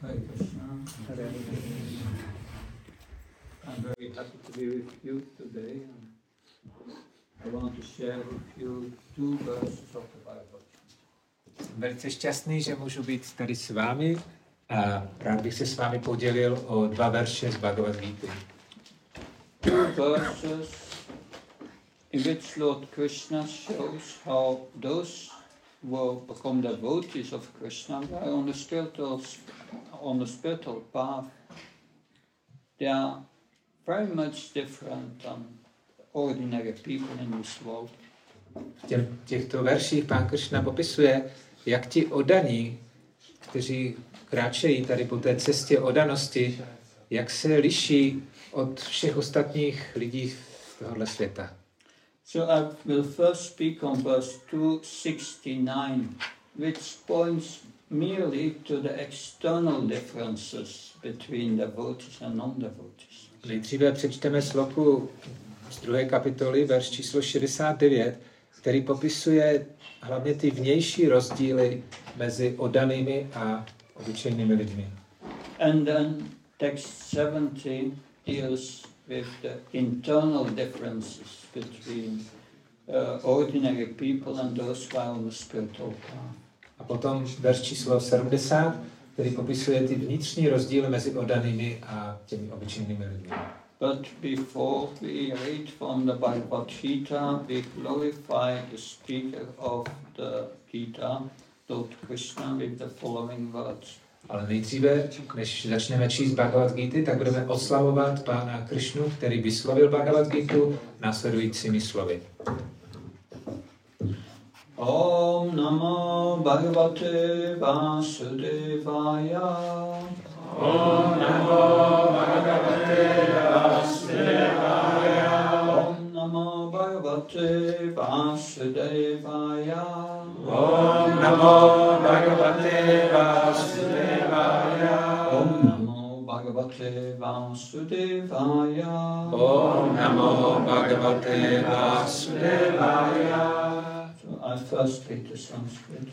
Hare Krishna. I'm very happy to be with you today. I want to share with you two verses of the Bible. Jsem velice šťastný, že můžu být tady s vámi a rád bych se s vámi podělil o dva verše z Bhagavad Gita. Two verses in which Lord Krishna shows how those who become devotees of Krishna are on the spiritual on the spiritual path. They are very much different than ordinary people in this world. V těchto verších pán Krishna popisuje, jak ti odaní, kteří kráčejí tady po té cestě odanosti, jak se liší od všech ostatních lidí tohohle světa. So I will first speak on verse 269, which points merely to the external differences between devotees and non-devotees. Nejdříve přečteme sloku z druhé kapitoly, verš číslo 69, který popisuje hlavně ty vnější rozdíly mezi odanými a obyčejnými lidmi. And then text 70 deals with the internal differences between uh, ordinary people and those who are on the spiritual path. A potom verš číslo 70, který popisuje ty vnitřní rozdíly mezi odanými a těmi obyčejnými lidmi. But before we read from the Bhagavad Gita, we glorify the speaker of the Gita, Lord Krishna, with the following words. Ale nejdříve, než začneme číst Bhagavad Gita, tak budeme oslavovat pána Krišnu, který vyslovil Bhagavad Gita následujícími slovy. Om Namo Bhagavate Vasudevaya. Om Namo Bhagavate Vasudevaya. Om Namo Bhagavate Vasudevaya. Om Namo Bhagavate Vasudevaya. Om Namo Bhagavate Vasudevaya. Om Namo Bhagavate Vasudevaya. So I first read the Sanskrit.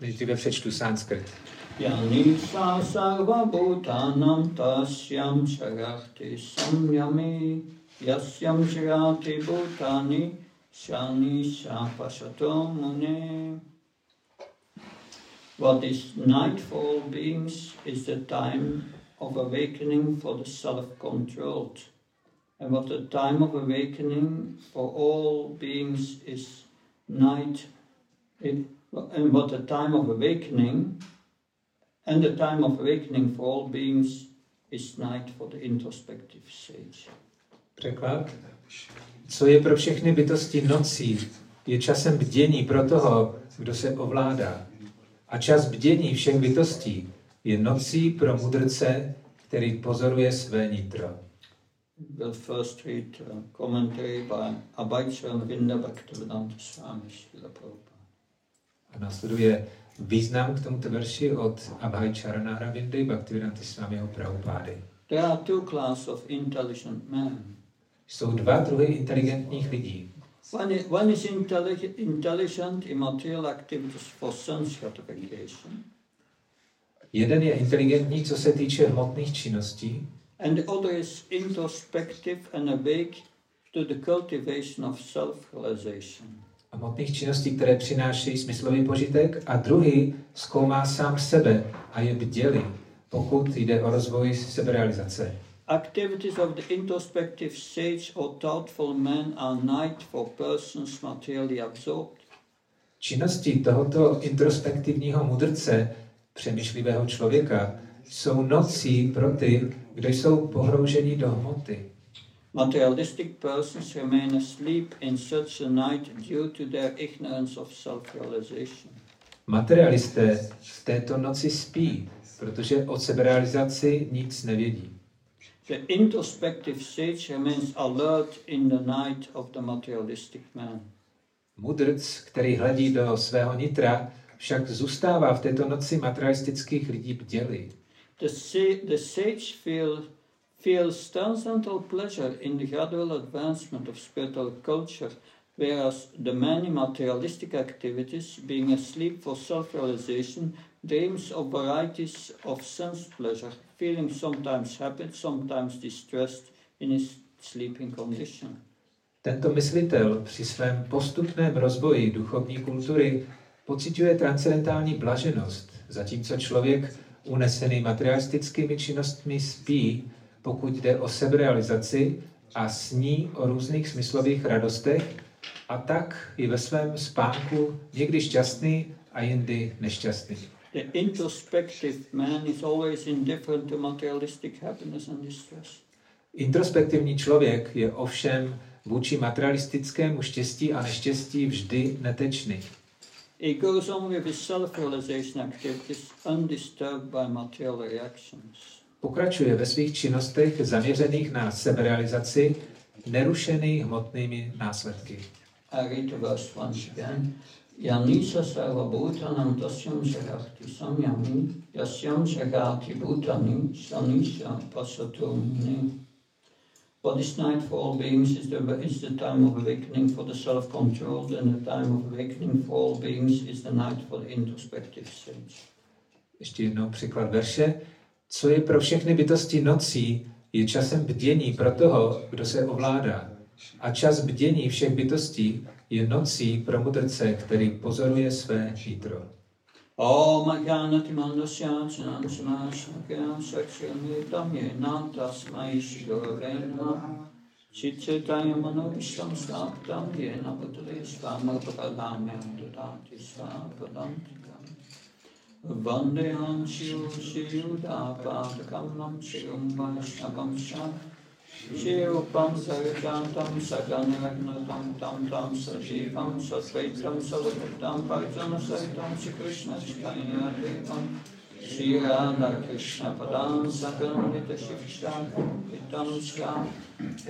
Nejdříve přečtu sanskrit. Yanisa sarva bhutanam tasyam sharahti samyami yasyam sharati bhutani shani shapasato mune. What is nightfall for beings is the time of awakening for the self-controlled. And what the time of awakening for all beings is night, it, and what the time of awakening and the time of awakening for all beings is night for the introspective sage. Překlad. Co je pro všechny bytosti nocí, je časem bdění pro toho, kdo se ovládá. A čas bdění všech bytostí je nocí pro mudrce, který pozoruje své nitro. We'll first read a commentary by Abhaicharan Vinda Bhaktivedanta Swami Srila Prabhupada. A následuje význam k tomuto verši od Abhaj Charana Ravindy Bhaktivedanta Swamiho Prabhupády. There are two classes of intelligent men. Jsou dva druhy inteligentních lidí. One is, one is intelli- intelligent in material activities for sense gratification, Jeden je inteligentní, co se týče hmotných činností, and the other is introspective and awake to the cultivation of self-realization. a hmotných činností, které přinášejí smyslový požitek, a druhý zkoumá sám sebe a je bdělý, pokud jde o rozvoj seberealizace. Activities of the introspective sage or thoughtful man are night for persons materially absorbed. Činnosti tohoto introspektivního mudrce, přemýšlivého člověka, jsou nocí pro ty, kdo jsou pohrouženi do hmoty. Materialistic persons remain asleep in such a night due to their ignorance of self-realization. Materialisté v této noci spí, protože o seberealizaci nic nevědí. The introspective sage remains alert in the night of the materialistic man. Mudrc, který hledí do svého nitra, však zůstává v této noci materialistických lidí bdělý. The, the sage feel, feels transcendental pleasure in the gradual advancement of spiritual culture, whereas the many materialistic activities, being asleep for self realization, dreams of varieties of sense pleasure, feeling sometimes happy, sometimes distressed in his sleeping condition. Tento myslitel při svém postupném rozvoji duchovní kultury pociťuje transcendentální blaženost, zatímco člověk unesený materialistickými činnostmi spí, pokud jde o seberealizaci a sní o různých smyslových radostech a tak i ve svém spánku někdy šťastný a jindy nešťastný. The introspective man is always indifferent to materialistic happiness and distress. Introspektivní člověk je ovšem vůči materialistickému štěstí a neštěstí vždy netečný. He goes on with his self-realization activities undisturbed by material reactions. Pokračuje ve svých činnostech zaměřených na seberealizaci, nerušený hmotnými následky. I read the verse once again. Yanisa sarva bhutanam tasyam jagati samyami yasyam jagati bhutani sanisha pasatumni. What is night for all beings is the, is the time of awakening for the self-controlled and the time of awakening for all beings is the night for the introspective sage. Ještě jednou překlad verše. Co je pro všechny bytosti nocí, je časem bdění pro toho, kdo se ovládá. A čas bdění všech bytostí je nocí pro mudrce, který pozoruje své nitro. Om Agyanati Mandasyam Sanam Samashakyam Sakshamitam Yenam Tasmai Shidorena Chichitaya Manovisam Snaptam Yena Patale Svamapadamyam Dudati Svapadantikam Vandeham Shiu Shiyudapa Kamnam Shiyum Vaishnavam Shakti Shri Radha Krishna Padam Sakramita Shiksha Kitam Ska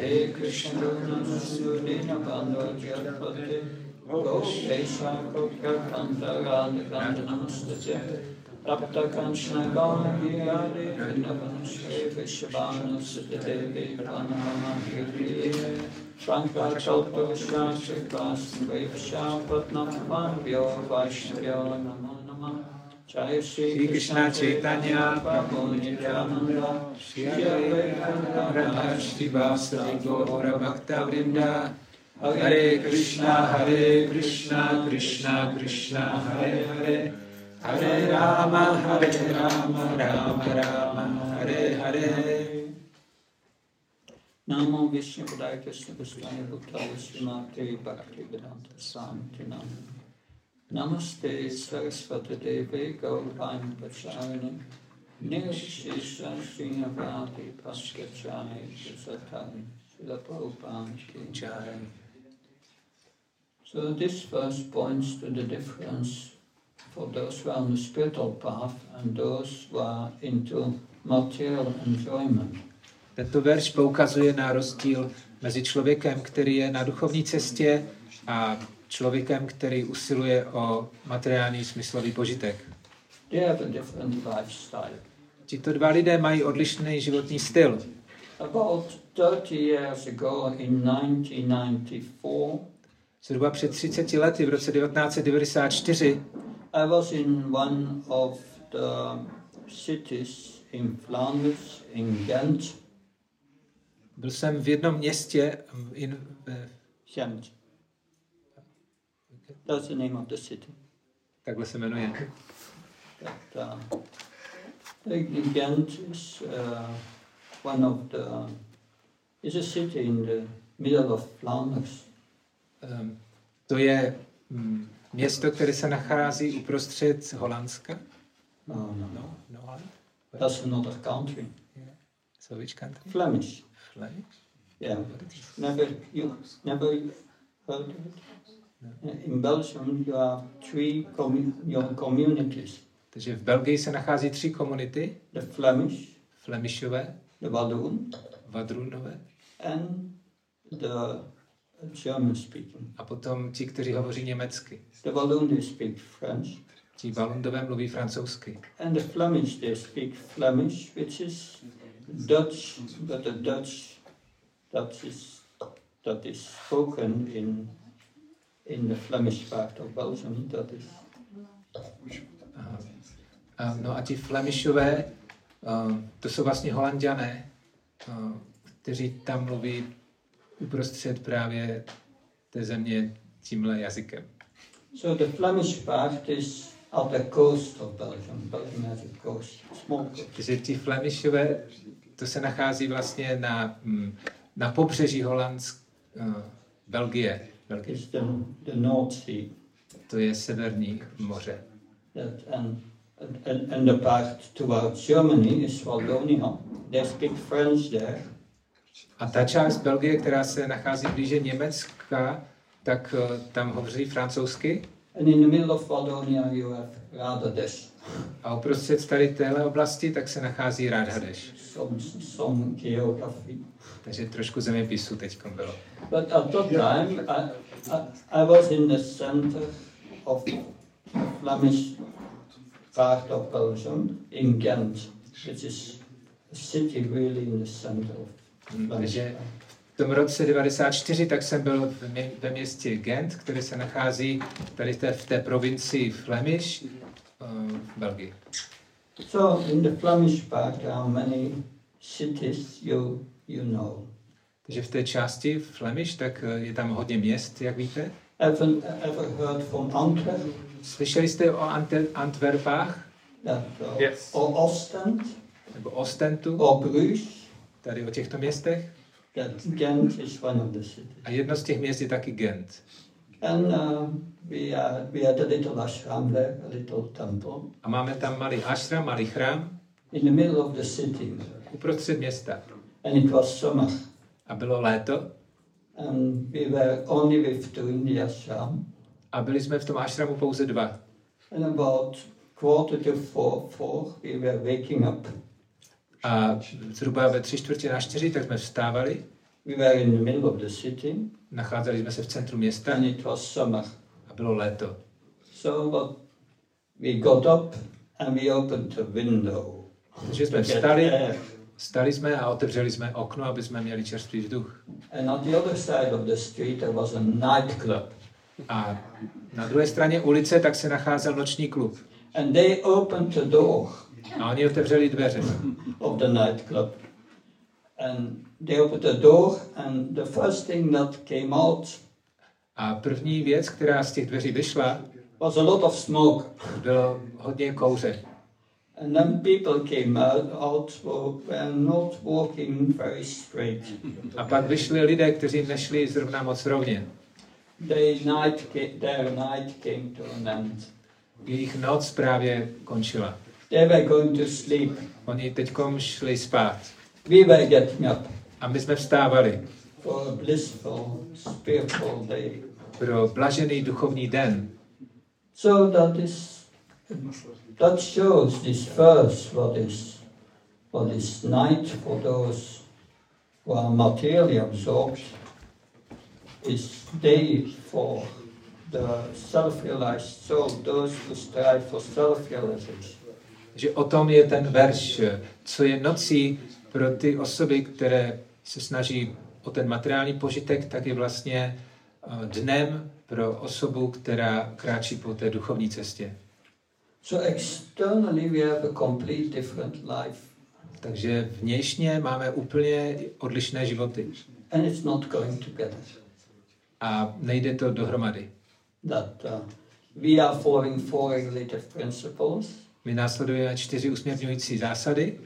He Krishna Guna Nasyudina Bandha Jyarpati Gopesha Kukya Kanta Radha Kanta Namastache Namastache Raptakam Shnagam Vyare Vrindavan Shri Vishvana Sitadevi Pranamana Kirtiye Shankar Kalpa Shashikas Vaivsha Patnam Vyo Vaishnavyo Namo Namah Jai Shri Krishna Chaitanya Prabhu Nityananda Shri Advaita Radha Shrivasa Gaura Bhakta Vrinda Hare Krishna Hare Krishna Krishna Krishna Hare Hare Hare Rama, Hare Rama, Rama Rama, Hare Hare. Namo Vishnu Padaya Krishna Srimati Bhakti Vedanta Swami Nam. Namaste Saraswati Devi Gaurvani Vacharini Nirvishisha Srinavati Paskachani Satai Srila Prabhupada Ki Jai. So this verse points to the difference for those who are on the spiritual path and those who are into material enjoyment. Tento verš poukazuje na rozdíl mezi člověkem, který je na duchovní cestě a člověkem, který usiluje o materiální smyslový požitek. They have a different lifestyle. Tito dva lidé mají odlišný životní styl. About 30 years ago in 1994, Zhruba před 30 lety, v roce 1994, I was in one of the cities in Flanders, in Ghent. byl jsem v jednom městě in, Ghent. That's the name of the city. takhle se jmenuje. That, uh, Ghent is uh, one of the, is a city in the middle of Flanders. Um, to je mm, město, které se nachází uprostřed Holandska. No, no. No, no, Holland. That's another country. So which country? Flemish. Flemish? Yeah. Never you never heard of it? In Belgium you have three commu- your communities. Takže v Belgii se nachází tři komunity. The Flemish, Flemišové, the Walloon Vadrunové and the German speaking. a potom ti, kteří hovoří německy. The Walloon they speak French Ti Valundové mluví francouzsky. and the Flemish they speak Flemish which is Dutch but the Dutch that is that is spoken in in the Flemish part of Belgium that is Aha. A, no a ti Flemišové, uh, to jsou vlastně holanděné, uh, kteří tam mluví uprostřed právě té země tímhle jazykem. So the Flemish part is at the coast of Belgium. Belgium has a coast, small coast. Takže ti Flemišové, to se nachází vlastně na, mm, na pobřeží Holandsk, uh, Belgie. Belgie. It's the, the North Sea. To je severní moře. That, and, and, and the part towards Germany is Wallonia. They speak French there. A ta část Belgie, která se nachází blíže Německa, tak uh, tam hovoří francouzsky. And in the middle of Wallonia you have Radades. A uprostřed tady téhle oblasti tak se nachází Radhadeš. Some, some geography. Takže trošku zeměpisu teď bylo. But at that time, I, I, I was in the center of Flemish part of Belgium, in Ghent, which is a city really in the center of Takže v tom roce 94 tak jsem byl ve městě Gent, které se nachází tady v té provincii Flemish uh, v Belgii. So in the Flemish part, there are many cities you you know. Takže v té části Flemish, tak uh, je tam hodně měst, jak víte. Ever, ever heard from Antwerp? Slyšeli jste o Ante, Antwerpách That, uh, Yes. Or Ostend? nebo Ostentu, Or Bruges? Tady o těchto městech? Ghent is one of the cities. A jedno z těch měst je taky Gent. And uh, we, uh, we had a little ashram there, a little temple, A máme tam malý ashram, malý chrám in the middle of the city. uprostřed města. And it was summer. A bylo léto And we were only with two in the ashram. a byli jsme v tom ashramu pouze dva. And about quarter to four, four we were waking up. A zhruba ve tři čtvrtě na čtyři, tak jsme vstávali, We were in the middle of the city, nacházeli jsme se v centru města and it was summer. a bylo léto. So we got up and we opened the window. Takže jsme vstali, vstali jsme a otevřeli jsme okno, aby jsme měli čerstvý vzduch. And on the other side of the street there was a nightclub. A na druhé straně ulice tak se nacházel noční klub. And they opened the door A oni otevřeli dveře. of the nightclub. And they opened the door, and the first thing that came out A první věc, která z těch dveří vyšla, was a lot of smoke. bylo hodně kouře. And then people came out, out were not walking very straight. A pak vyšli lidé, kteří nešli zrovna moc rovně. They night their night came to an end. Jejich noc právě končila. They were going to sleep. Oni teďkom šli spát. We were getting up A my jsme vstávali for a blissful, spiritual day. pro blažený duchovní den. So that is that shows this verse what is what is night for those who are materially absorbed is day for the self-realized soul, those who strive for self-realization. Že o tom je ten verš, co je nocí pro ty osoby, které se snaží o ten materiální požitek, tak je vlastně eh, dnem pro osobu, která kráčí po té duchovní cestě. So externally we have a complete different life. Takže vnějšně máme úplně odlišné životy And it's not going together. a nejde to dohromady. That uh, we are following four regulative principles. My následujeme čtyři usměrňující zásady,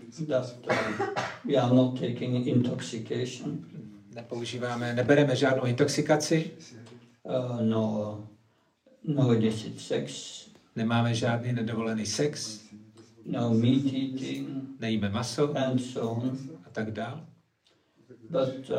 we are not taking intoxication, nepoužíváme, nebereme žádnou intoxikaci, uh, no, no illicit sex, nemáme žádný nedovolený sex, no meat eating, nejíme maso and so on. a tak dál. But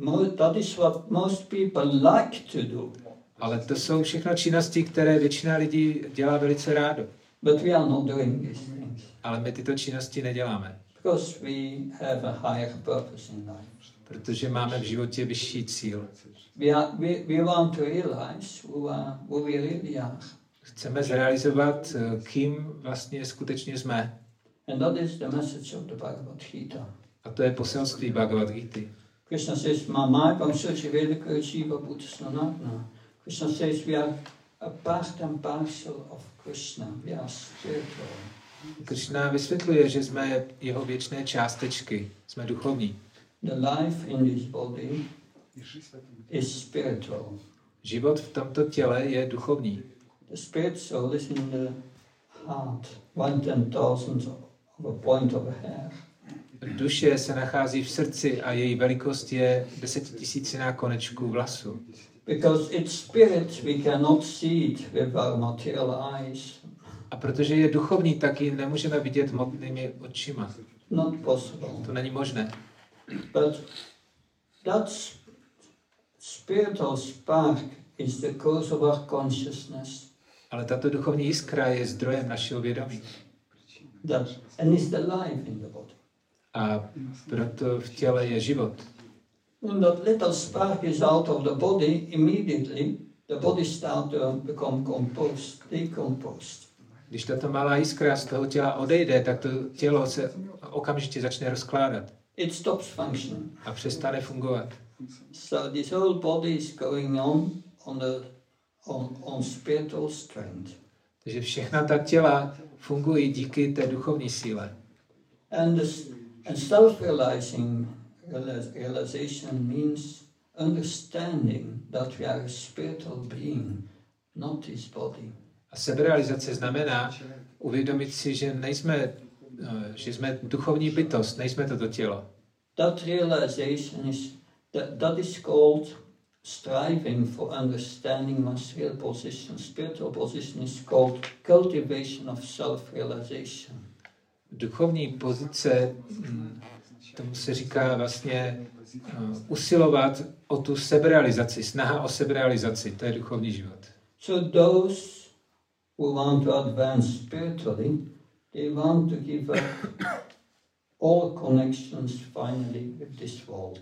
uh, that is what most people like to do. Ale to jsou všechno činnosti, které většina lidí dělá velice rádo. But we are not doing these things Ale my tyto činnosti neděláme, because we have a higher purpose in life. protože máme v životě vyšší cíl. We, are, we, we want to realize who, are, who we really are. Chceme zrealizovat, eh, kým vlastně skutečně jsme. And that is the message of the Bhagavad Gita. A to je poselství Bhagavad Gita. Krishna says, Mamai Bamsuchi Vedika Jiva Bhutasnanatna. Krishna says we are a part and parcel of Krishna. We are spiritual. Krishna vysvětluje, že jsme jeho věčné částečky, jsme duchovní. The life in this body is spiritual. Život v tomto těle je duchovní. The spirit soul is in the heart, one ten thousandth of a point of a hair. Duše se nachází v srdci a její velikost je desetitisíciná konečků vlasu. Because it's spirit, we cannot see it with our material eyes. A protože je duchovní, tak ji nemůžeme vidět hmotnými očima. Not possible. To není možné. But that spiritual spark is the cause of our consciousness. Ale tato duchovní jiskra je zdrojem našeho vědomí. That and is the life in the body. A proto v těle je život. When that little spark is out of the body, immediately the body starts to become composed, decomposed. Když tato malá jiskra z toho těla odejde, tak to tělo se okamžitě začne rozkládat It stops functioning. a přestane fungovat. So this whole body is going on on the on, on spiritual strength. Takže všechna ta těla fungují díky té duchovní síle. And, this, and self-realizing reali- realization means understanding that we are a spiritual being, not this body. A seberealizace znamená uvědomit si, že nejsme, eh, že jsme duchovní bytost, nejsme toto tělo. That realization is that, that is called striving for understanding real position. Spiritual position is called cultivation of self-realization. Duchovní pozice, hm, tomu se říká vlastně eh, usilovat o tu seberealizaci, snaha o seberealizaci, to je duchovní život. So those who want to advance spiritually, they want to give up all connections finally with this world.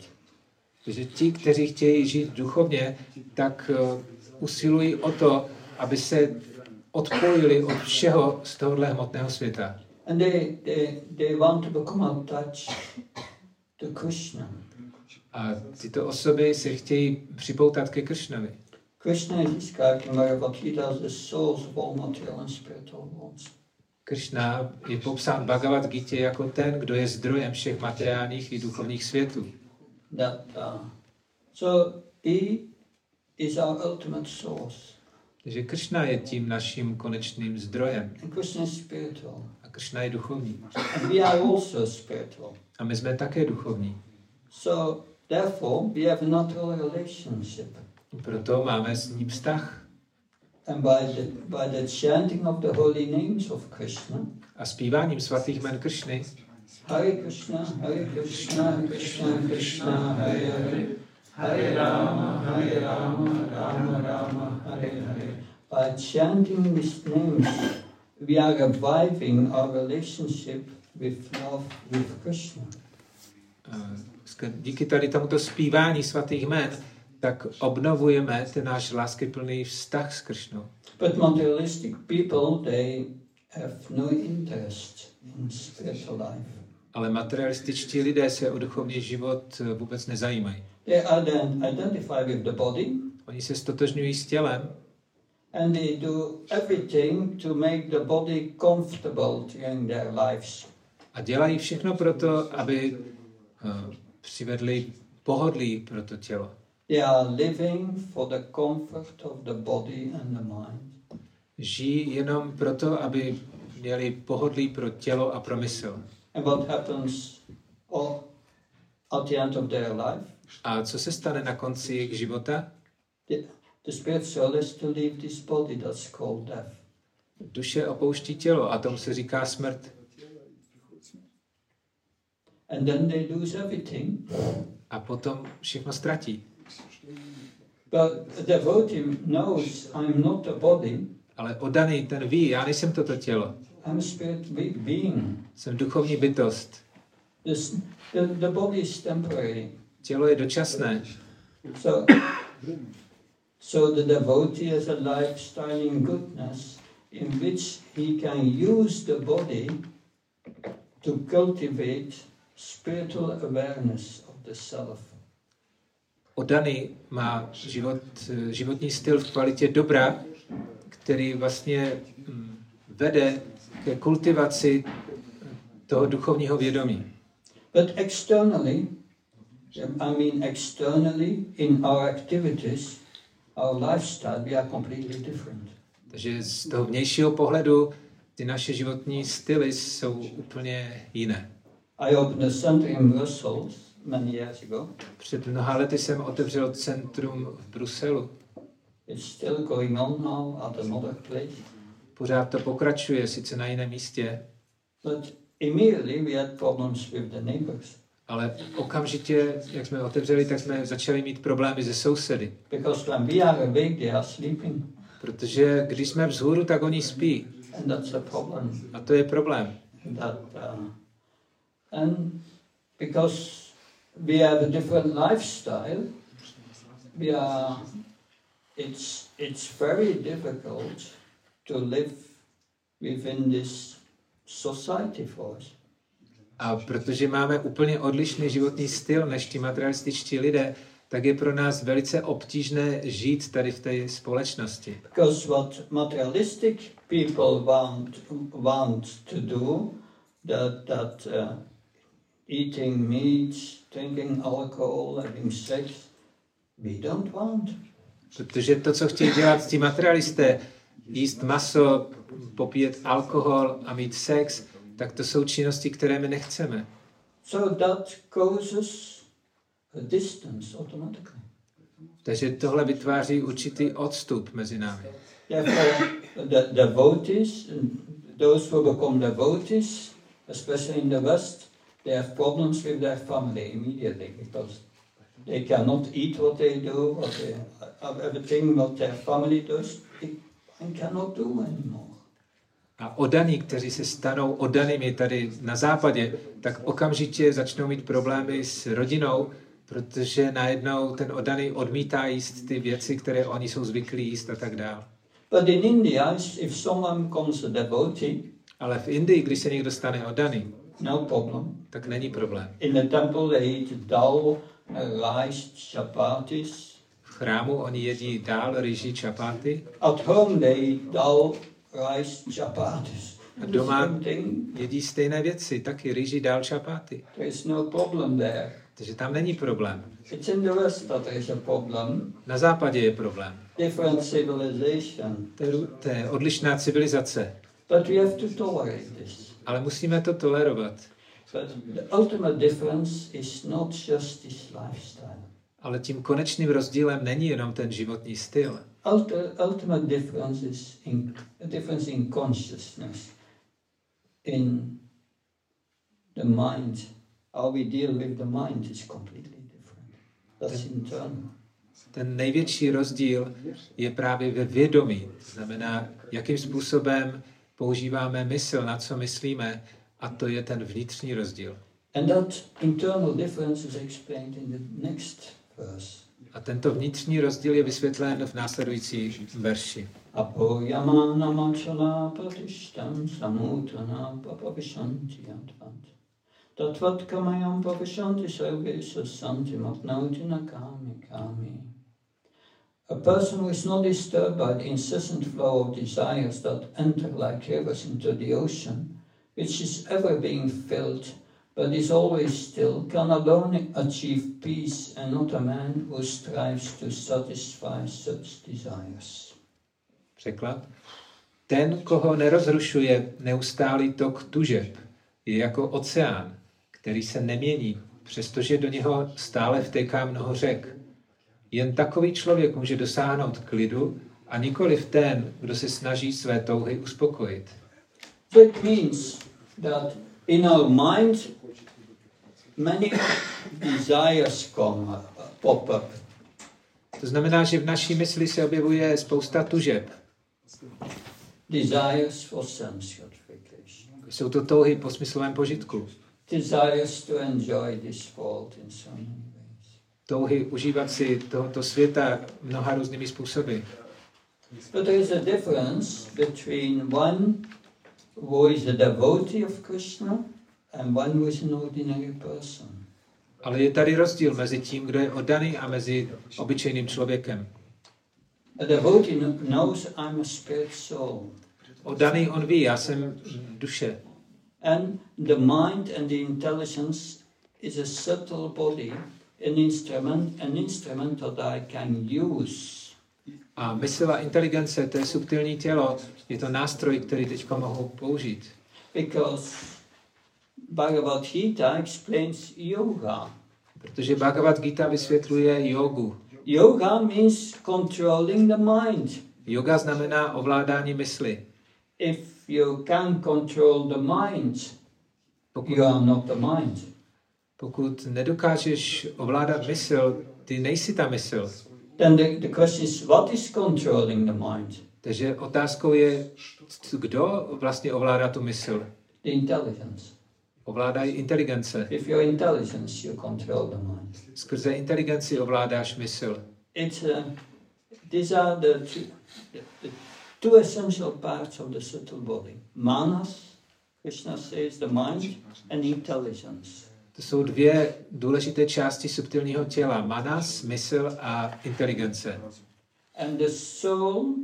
Takže ti, kteří chtějí žít duchovně, tak eh, usilují o to, aby se odpojili od všeho z tohohle hmotného světa. And they, they, they want to become attached to Krishna. A tyto osoby se chtějí připoutat ke Kršnovi. Krishna is described in Bhagavad Gita as the source of all material and spiritual worlds. Kršna je popsán v Bhagavad Gita jako ten, kdo je zdrojem všech materiálních i duchovních světů. That, uh, so he is our ultimate source. Takže Kršna je tím naším konečným zdrojem. And Krishna is spiritual. A Kršna je duchovní. And we are also spiritual. A my jsme také duchovní. So therefore we have a natural relationship. Proto máme s ním vztah. And by the, by the chanting of the holy names of Krishna, A zpíváním svatých men Kršny Hare Krishna, Hare Krishna, Krishna Krishna, Hare Hare, Hare Rama, Hare Rama, Rama Rama, Hare Hare. By chanting these names, we are reviving our relationship with love with Krishna. Eh, díky tady tomuto zpívání svatých men, tak obnovujeme ten náš láskyplný vztah s Kršnou. But materialistic people, they have no interest in spiritual life. Ale materialističtí lidé se o duchovní život eh, vůbec nezajímají. They ident- identify with the body Oni se stotožňují s tělem and they do everything to make the body comfortable during their lives. a dělají všechno pro to, aby eh, přivedli pohodlí pro to tělo. They are living for the comfort of the body and the mind. Žijí jenom proto, aby měli pohodlí pro tělo a pro mysl. And what happens all, at the end of their life? A co se stane na konci jejich života? The, the spirit has to leave this body, that's called death. Duše opouští tělo a tomu se říká smrt. And then they lose everything. A potom všechno ztratí. But a devotee knows I'm not a body, Ale odaný ten ví, já nejsem toto tělo. I'm a spirit be- being. Jsem duchovní bytost. This, the, the body is temporary. Tělo je dočasné. So, so the devotee has a lifestyle in goodness in which he can use the body to cultivate spiritual awareness of the self. Odaný má život, životní styl v kvalitě dobra, který vlastně mm, vede ke kultivaci toho duchovního vědomí. But externally, I mean externally in our activities, our lifestyle, we are completely different. Takže z toho vnějšího pohledu ty naše životní styly jsou úplně jiné. I opened a center in Brussels many years ago. Před mnoha lety jsem otevřel centrum v Bruselu. It's still going on now at another place. Pořád to pokračuje, sice na jiném místě, But immediately we had problems with the neighbors ale okamžitě, jak jsme otevřeli, tak jsme začali mít problémy se sousedy. because when we are awake, they are sleeping, Protože když jsme vzhůru, tak oni spí. and that's a problem. A to je problém. That uh, and because we have a different lifestyle, we are. It's it's very difficult to live within this society for us. A protože máme úplně odlišný životní styl než ti materialističtí lidé, tak je pro nás velice obtížné žít tady v té společnosti. Because what materialistic people want want to do, that that uh, eating meat, drinking alcohol, having sex, we don't want. Protože to, co chtějí dělat ti materialisté, jíst maso, popíjet alkohol a mít sex, tak to jsou činnosti, které my nechceme. So that causes a distance automatically. Takže tohle vytváří určitý odstup mezi námi. Therefore, the devotees, and those who become devotees, especially in the West, they have problems with their family immediately because they cannot eat what they do, what they, everything what their family does, they cannot do anymore. A odaní, kteří se stanou odanými tady na západě, tak okamžitě začnou mít problémy s rodinou, protože najednou ten odaný odmítá jíst ty věci, které oni jsou zvyklí jíst a tak dále. But in India, if someone becomes a devotee, Ale v Indii, když se někdo stane odaný, no problem. tak není problém. In the temple, they eat dal, uh, rice, chapatis. V chrámu oni jedí dál rýži čapáty At home, they eat dal, rice, chapatis. a doma jedí stejné věci, taky rýži dál čapáty. No problem there. Takže tam není problém. It's in the West that is a problem. Na západě je problém. Different civilization. To je, to je odlišná civilizace. But we have to tolerate this. Ale musíme to tolerovat. But the ultimate difference is not just this lifestyle. Ale tím konečným rozdílem není jenom ten životní styl. Ulti- ultimate difference is in, a difference in consciousness, in the mind. How we deal with the mind is completely different. That's internal. Ten největší rozdíl je právě ve vědomí. To znamená, jakým způsobem používáme mysl, na co myslíme, a to je ten vnitřní rozdíl. And that internal difference is explained in the next verse. A tento vnitřní rozdíl je vysvětlen v následující verši. A person who is not disturbed by the incessant flow of desires that enter like rivers into the ocean, which is ever being filled, but is always still, can alone achieve peace and not a man who strives to satisfy such desires. Překlad. Ten, koho nerozrušuje neustálý tok tužeb, je jako oceán, který se nemění, přestože do něho stále vtéká mnoho řek. Jen takový člověk může dosáhnout klidu a nikoli ten, kdo se snaží své touhy uspokojit. So it means that in our mind, many desires come, pop up. To znamená, že v naší mysli se objevuje spousta tužeb. Desires for sense gratification. Jsou to touhy po smyslovém požitku. Desires to enjoy this world in so many ways. Touhy užívat si tohoto světa mnoha různými způsoby. But there is a difference between one who is a devotee of Krishna and one who is an ordinary person. Ale je tady rozdíl mezi tím, kdo je oddaný a mezi obyčejným člověkem. Devotee kn- knows I'm a spirit soul. O daný on ví, já jsem duše. And the mind and the intelligence is a subtle body, an instrument, an instrument that I can use. A mysl a inteligence, to je subtilní tělo, je to nástroj, který teď mohu použít. Because Bhagavad Gita explains yoga. Protože Bhagavad Gita vysvětluje jogu. Yoga means controlling the mind. Yoga znamená ovládání mysli. If you can control the mind, Pokud, you are not the mind. pokud nedokážeš ovládat mysl, ty nejsi ta mysl. Then the, the question is, what is controlling the mind? Takže otázkou je, kdo vlastně ovládá tu mysl. The intelligence. Ovládá i inteligence. If you're intelligence, you control the mind. Skrze inteligenci ovládáš mysl. It's uh, these are the two, the two essential parts of the subtle body. Manas, Krishna says, the mind, and intelligence. To jsou dvě důležité části subtilního těla. Manas, mysl a inteligence. And the soul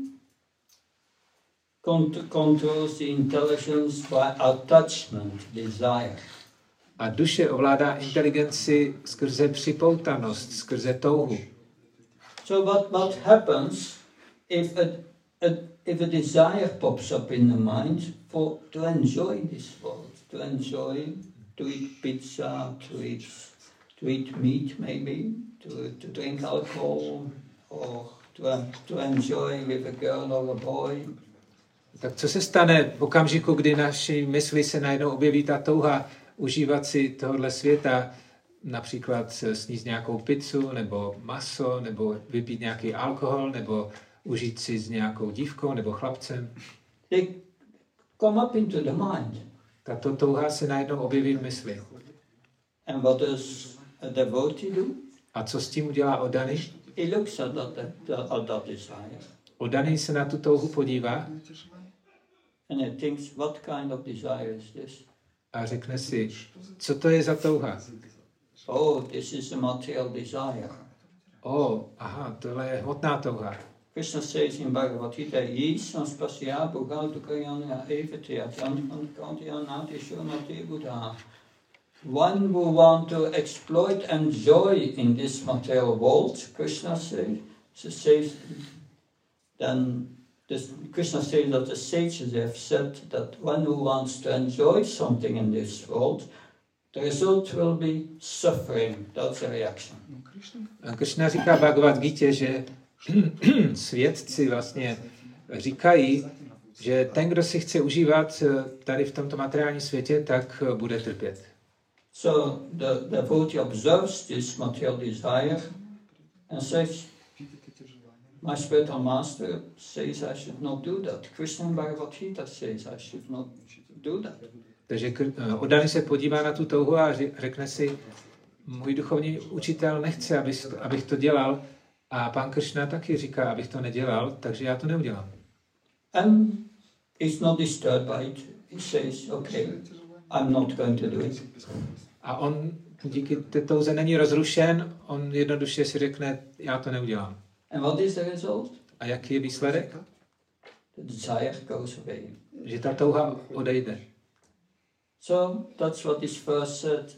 cont- controls the intelligence by attachment, desire. A duše ovládá inteligenci skrze připoutanost, skrze touhu. So what, what happens if a, a, if a desire pops up in the mind for to enjoy this world, to enjoy, to eat pizza, to eat, to eat meat maybe, to, to drink alcohol, or to, to enjoy with a girl or a boy, Tak co se stane v okamžiku, kdy naší mysli se najednou objeví ta touha užívat si tohohle světa, například sníst nějakou pizzu, nebo maso, nebo vypít nějaký alkohol, nebo užít si s nějakou dívkou nebo chlapcem. they come up into the mind. Tato touha se najednou objeví v mysli. And what does a devotee do? A co s tím udělá Odany? He looks at that, at that desire Odany se na tu touhu podívá and he thinks, what kind of desire is this? a řekne si, co to je za touha? Oh, this is a material desire. Oh, aha, tohle je hmotná touha. Krishna says in Bhagavad Gita, Yisam spasya bhugal dukayanya evati atyankankantiyanati shunati buddha. One who want to exploit and joy in this material world, Krishna says, says then this, Krishna says that the sages have said that one who wants to enjoy something in this world, the result will be suffering. That's the reaction. Krishna říká Bhagavad Gita, že svědci vlastně říkají, že ten, kdo si chce užívat eh, tady v tomto materiálním světě, tak eh, bude trpět. So the devotee observes this material desire and says, My spiritual master says I should not do that. Krishna Bhagavad Gita says I should not do that. Takže eh, Odany se podívá na tu touhu a řekne si, můj duchovní učitel nechce, abych, abych to dělal a pán Krishna taky říká, abych to nedělal, takže já to neudělám. And he's not disturbed by it. He says, Okay, I'm not going to do it. A on díky té touze není rozrušen, on jednoduše si řekne, já to neudělám. And what is the result? A jaký je výsledek? The desire goes away. Že ta touha odejde. So that's what this verse said,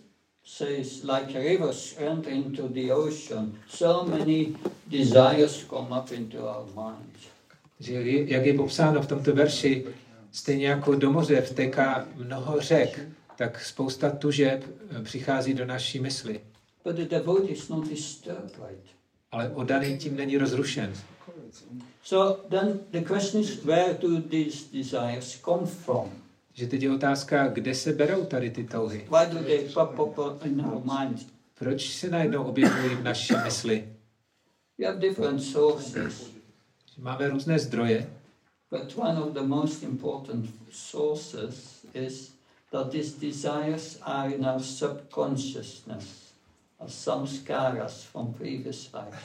says, like rivers enter into the ocean, so many desires come up into our minds. Že je- jak je popsáno v tomto verši, stejně jako do moře vteká mnoho řek, tak spousta tužeb eh, přichází do naší mysli. But the devotee is not disturbed by it. Ale odaný tím není rozrušen. So then the question is, where do these desires come from? Že teď je otázka, kde se berou tady ty touhy. Why do they pop up in our mind? Proč se najednou objevují v naší mysli? We have different sources, Máme různé zdroje, but one of the most important sources is that these desires are in our subconsciousness, as samskaras from previous lives.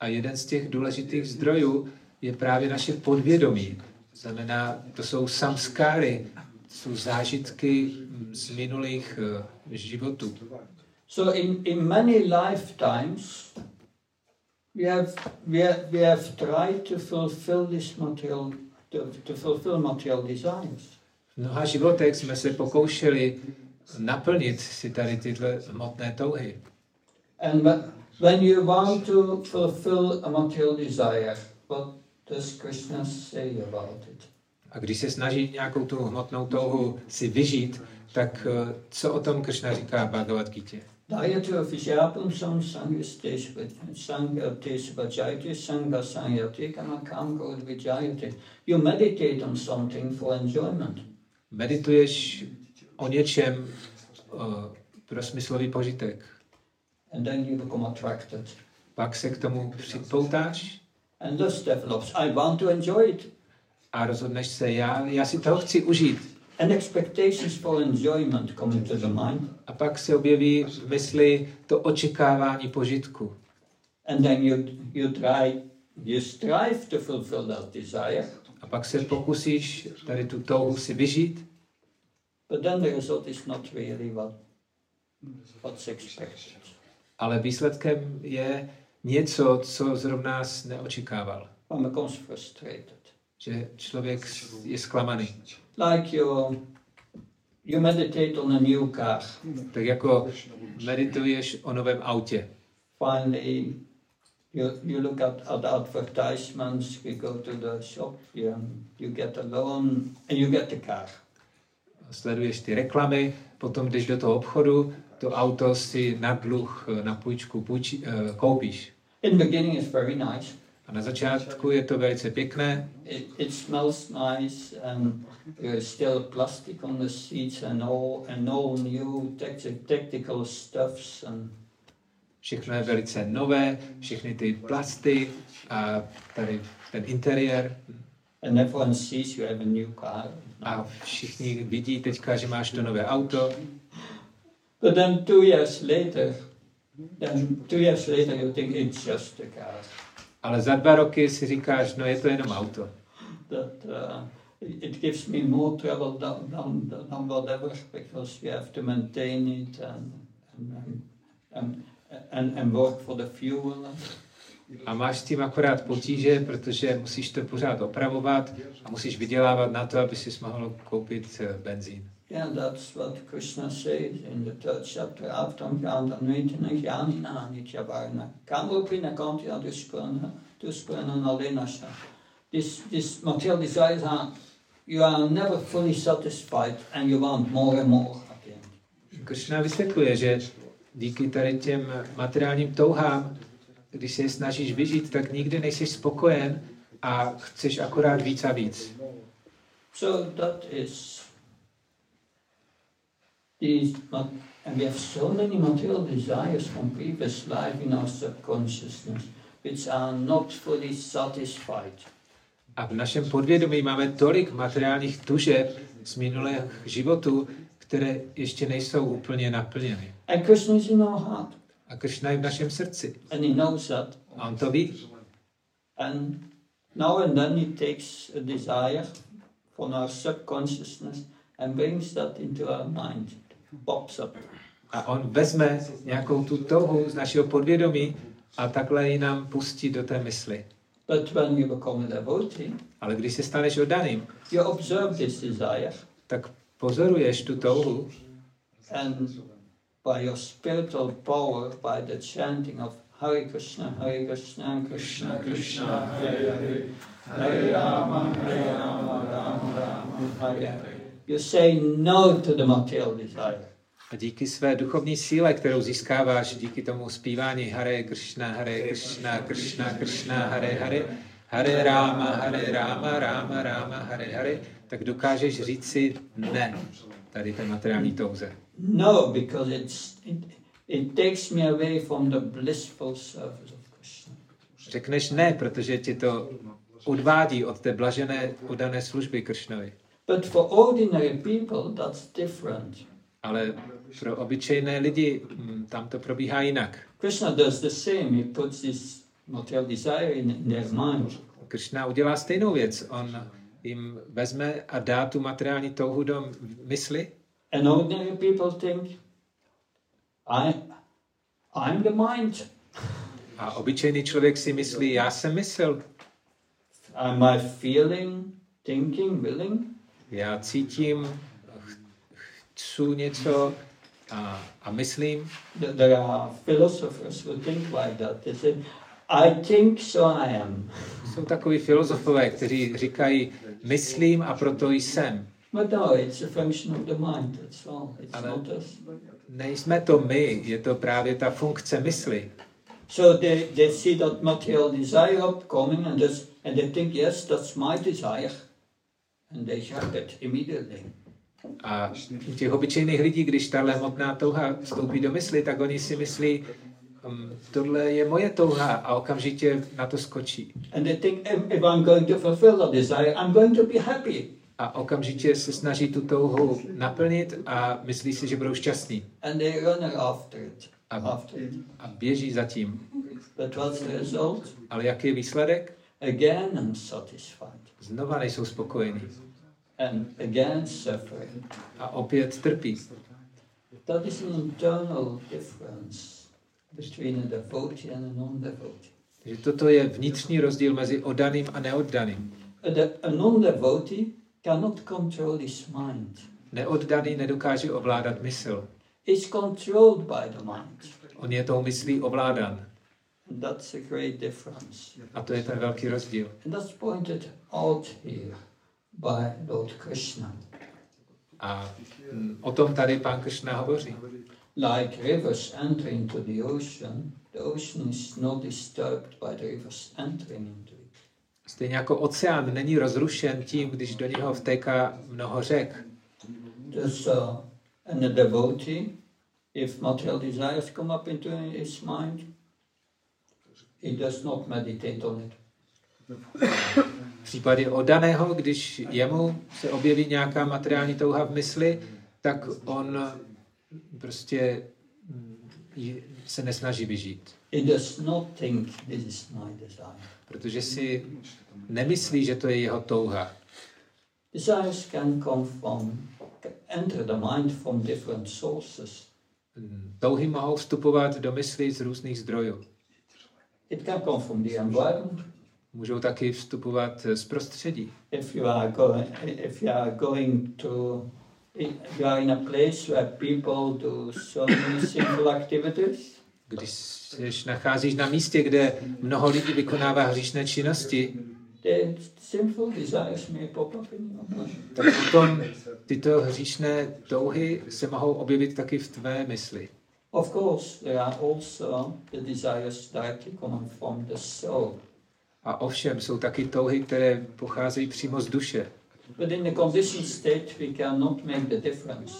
A jeden z těch důležitých zdrojů je právě naše podvědomí. Znamená, to jsou samskáry, jsou zážitky z minulých uh, životů. So in, in many lifetimes, we have, we have, we have tried to fulfill this material to, to fulfill material desires. V mnoha životech jsme se pokoušeli naplnit si tady tyhle hmotné touhy. And wh- when you want to fulfill a material desire, what does Krishna say about it? A když se snaží nějakou tu hmotnou touhu si vyžít, tak eh, co o tom Krishna říká Bhagavad Gita? Dayatu Vijapam Sam Sangatesva Vajayate Sangha Sanyate Kamakam Kod Vijayate. You meditate on something for enjoyment. Medituješ o něčem uh, pro smyslový požitek. And then you become attracted. Pak se k tomu připoutáš And thus develops, I want to enjoy it. a rozhodneš se, já, já si toho chci užít. And expectations for enjoyment come into the mind. A pak se objeví v mysli to očekávání požitku. And then you, you try, you strive to fulfill that desire. A pak se pokusíš tady tu touhu si vyžít, But then the result is not really what, what's expected. Ale výsledkem je něco, co zrovna nás neočekával. One becomes frustrated. Že člověk je zklamaný. Like you, you meditate on a new car. Tak jako medituješ o novém autě. Finally, you, you look at, at advertisements, you go to the shop, you, you get a loan, and you get the car. Sleduješ ty reklamy, potom jdeš do toho obchodu, to auto si na dluh, na půjčku půjči, eh, koupíš. In the beginning, it's very nice. A na začátku je to velice pěkné, It, it smells nice, and there's still plastic on the seats, and all and all new tacti- tactical stuffs, and všechno je velice nové, všechny ty plasty a tady ten interiér. and everyone sees you have a new car. A všichni vidí teďka, že máš to nové auto, But then two years later, then two years later, you think it's just a car. ale za dva roky si říkáš, no je to jenom auto. that uh, it gives me more trouble than, than, than whatever because you have to maintain it and and, and, and, and, and work for the fuel. A máš s tím akorát potíže, protože musíš to pořád opravovat a musíš vydělávat na to, aby si mohl koupit eh, benzín. Yeah, that's what Krishna says in the third chapter. Aftam Ganda Naitina Jnanina Nityavarna. Kamrupina Kantia Duskwana Duskwana Nalinasha. This this material desires are you are never fully satisfied and you want more and more at the end. Krishna vysvětluje, že díky tady těm materiálním touhám, když se je snažíš vyžít, tak nikdy nejsi spokojen a chceš akorát víc a víc. So that is these, and we have so many material desires from previous life in our subconsciousness, which are not fully satisfied. A v našem podvědomí máme tolik materiálních tužeb z minulých životů, které ještě nejsou úplně naplněny. And Krishna is in our heart, A Krishna je v našem srdci. and He knows that. A on to ví. And now and then He takes a desire from our subconsciousness and brings that into our mind, pops up. A on vezme nějakou tu touhu z našeho podvědomí a takhle ji nám pustí do té mysli. But when you become a devotee, Ale když se staneš oddaným, you observe this desire tak pozoruješ tu touhu And by your spiritual power, by the chanting of Hare Krishna, Hare Krishna, Krishna Krishna, Hare Hare, Hare Rama, Hare Rama, Rama Rama, Hare Hare. You say no to the material desire. a díky své duchovní síle, kterou získáváš díky tomu zpívání Hare Krishna, Hare Krishna, Krishna Krishna, Hare Hare, Hare Rama, Hare Rama, Rama Rama, Hare Hare, tak dokážeš říct si ne tady té materiální touze. No, because it's, it, it takes me away from the blissful service of Krishna. Řekneš ne, protože ti to odvádí od té blažené, oddané služby Kršnovi. But for ordinary people, that's different. Ale pro obyčejné lidi hm, tam to probíhá jinak. Krishna does the same. He puts this material desire in, their mind. Krishna udělá stejnou věc. On jim vezme a dá tu materiální touhu do mysli And ordinary people think, I, I'm the mind. a obyčejný člověk si myslí, já jsem mysl, And my feeling thinking, willing, Já cítím, ch- chci něco a, a myslím. Th- There are philosophers who think like that. They say, I think, so I am. Jsou takový filozofové, kteří říkají, myslím a proto jsem. But no, it's a function of the mind, that's all. It's Ale- not us. Nejsme to my, je to právě ta funkce mysli. So they, they see that material desire upcoming and, this, and they think, yes, that's my desire. And they it immediately. A u těch obyčejných lidí, když tahle hmotná touha vstoupí do mysli, tak oni si myslí, um, tohle je moje touha a okamžitě na to skočí. And they think, if, if I'm going to fulfill that desire, I'm going to be happy. A okamžitě se snaží tu touhu naplnit a myslí si, že budou šťastní. And they run after it. A, After it. a běží za tím. But what's the result? Ale jaký je výsledek? Again unsatisfied. Znova nejsou spokojení. And again suffering. A opět trpí. That is an internal difference between a devotee and a non-devotee. Takže toto je vnitřní rozdíl mezi oddaným a neoddaným. A, de- a non-devotee cannot control his mind. Neoddaný nedokáže ovládat mysl. He's controlled by the mind. On je tou myslí ovládán. And that's a great difference. A to je ten velký rozdíl. And that's pointed out here by Lord Krishna. A mm, o tom tady pán Kršna hovoří. Like rivers enter into the ocean, the ocean is not disturbed by the rivers entering into it. Stejně jako oceán není rozrušen tím, když do něho vtéká mnoho řek. Thus, uh, and a devotee, if material desires come up into his mind, he does not meditate on it. V případě oddaného, když jemu se objeví nějaká materiální touha v mysli, tak on prostě mm, se nesnaží vyžít. Protože si nemyslí, že to je jeho touha. Desires can come from, enter the mind from different sources. Touhy mohou vstupovat do mysli z různých zdrojů. It can come from the environment. Můžou taky vstupovat z prostředí. If you are going, if you are going to, you are in a place where people do so many sinful activities, Když se nacházíš na místě, kde mnoho lidí vykonává hříšné činnosti, the sinful desires may pop up in your mind. tak potom tyto hříšné touhy se mohou objevit taky v tvé mysli. Of course, there are also the desires directly coming from the soul. A ovšem jsou taky touhy, které pocházejí přímo z duše. But in the conditioned state, we cannot make the difference.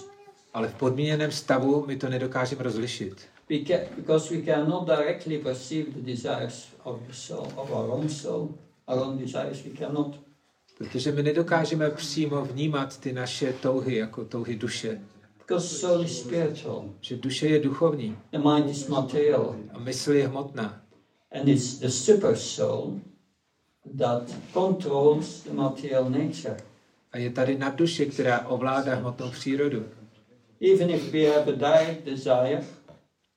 Ale v podmíněném stavu my to nedokážeme rozlišit. We can, because we cannot directly perceive the desires of the soul, of our own soul, our own desires. We cannot. Protože my nedokážeme přímo vnímat ty naše touhy jako touhy duše. Because soul is spiritual, Že duše je duchovní the mind is material, a mysl je hmotná. and it's the super soul that controls the material nature. A je tady nadduše, která ovládá hmotnou přírodu. Even if we have a direct desire,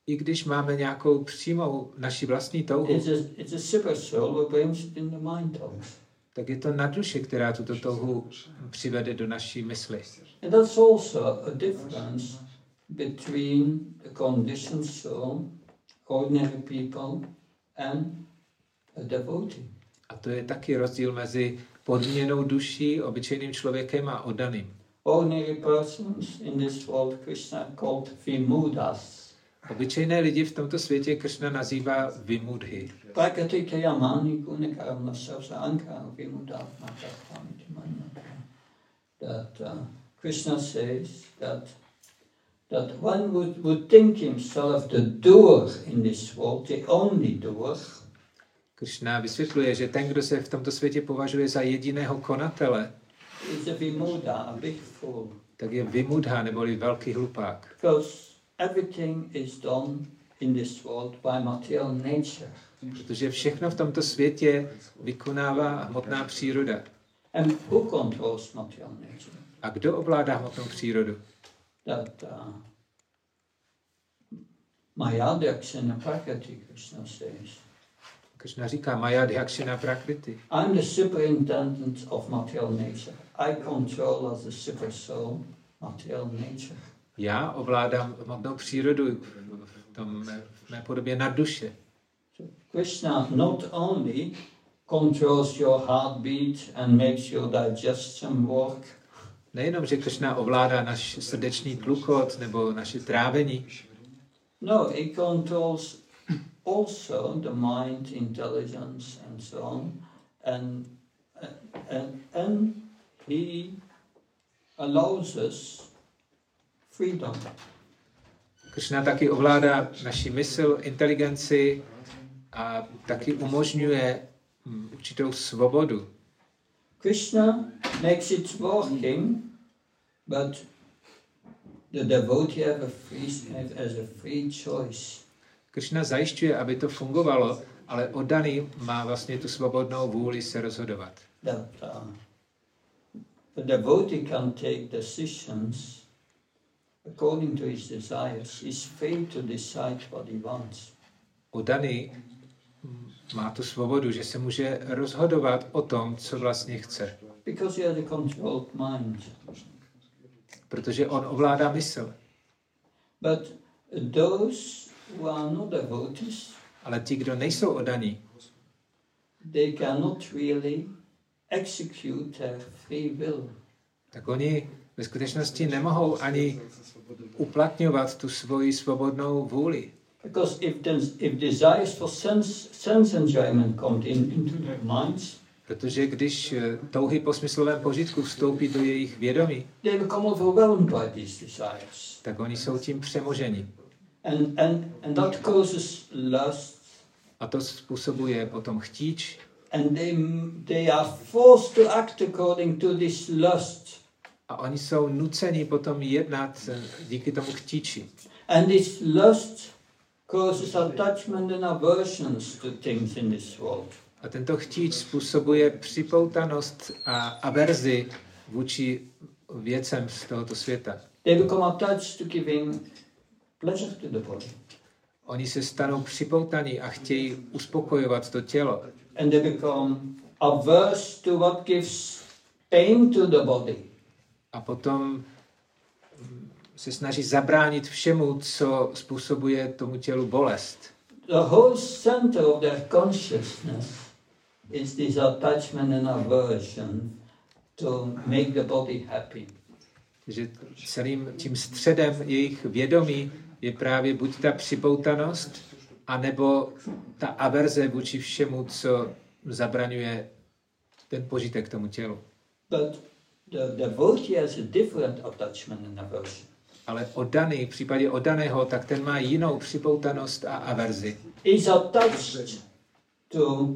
I když máme nějakou přímou naši vlastní touhu, it's a, it's a super soul who brings it in the mind also. tak je to nadduše, která tuto touhu přivede do naší mysli. And that's also a difference between the conditioned soul, ordinary people, and a devotee. A to je taky rozdíl mezi podmíněnou duší, obyčejným člověkem a oddaným. Ordinary persons in this world, Krishna called vimudas. Obyčejné lidi v tomto světě Kršna nazývá vimudhy. That uh, Krishna says that that one would, would think himself the doer in this world, the only doer, Kršna vysvětluje, že ten, kdo se v tomto světě považuje za jediného konatele, tak je vimudha neboli velký hlupák. Protože všechno v tomto světě vykonává hmotná příroda. A kdo ovládá hmotnou přírodu? That uh, Mayadaksana Prakriti, Krishna says. Krishna říká Maya Dhakshina Prakriti. I'm the superintendent of material nature. I control as the super soul material nature. Já ovládám hmotnou přírodu v, tom, v mé podobě nad duše. Krishna not only controls your heartbeat and makes your digestion work, Nejenom, že Krishna ovládá náš srdeční tlukot nebo naše trávení, no, he controls also the mind, intelligence, and so on, and and and he allows us freedom. Krishna taky ovládá naši mysl, inteligenci a taky umožňuje mm, určitou svobodu. Krishna makes it working, but the devotee have a free has a free choice. Krishna zajišťuje, aby to fungovalo, ale oddaný má vlastně tu svobodnou vůli se rozhodovat. That uh, the devotee can take decisions according to his desires. He's free to decide what he wants. Oddaný má tu svobodu, že se může rozhodovat o tom, co vlastně chce. Because he has a controlled mind. Protože on ovládá mysl. But those who are not devotees, Ale ti, kdo nejsou oddaní, they cannot really execute their free will. tak oni ve skutečnosti nemohou ani uplatňovat tu svoji svobodnou vůli. Because if, desires for sense, sense enjoyment come in, into their minds, Protože když eh, touhy po smyslovém požitku vstoupí do jejich vědomí, they become overwhelmed by these desires. tak oni jsou tím přemoženi. And, and, and that causes lust, A to způsobuje potom chtíč and they, they are forced to act according to this lust. a oni jsou nuceni potom jednat eh, díky tomu chtíči. And this lust causes attachment and aversions to things in this world. A tento chtíč způsobuje připoutanost a averzi vůči věcem z tohoto světa. They become attached to giving pleasure to the body. Oni se stanou připoutaní a chtějí uspokojovat to tělo. And they become averse to what gives pain to the body. A potom mm, se snaží zabránit všemu, co způsobuje tomu tělu bolest. The whole center of their consciousness is this attachment and aversion to make the body happy. že celým tím středem jejich vědomí je právě buď ta připoutanost, anebo ta averze vůči všemu, co zabraňuje ten požitek tomu tělu. But the devotee has a different attachment and aversion. Ale oddaný, v případě oddaného, tak ten má jinou připoutanost a averzi. He's attached to,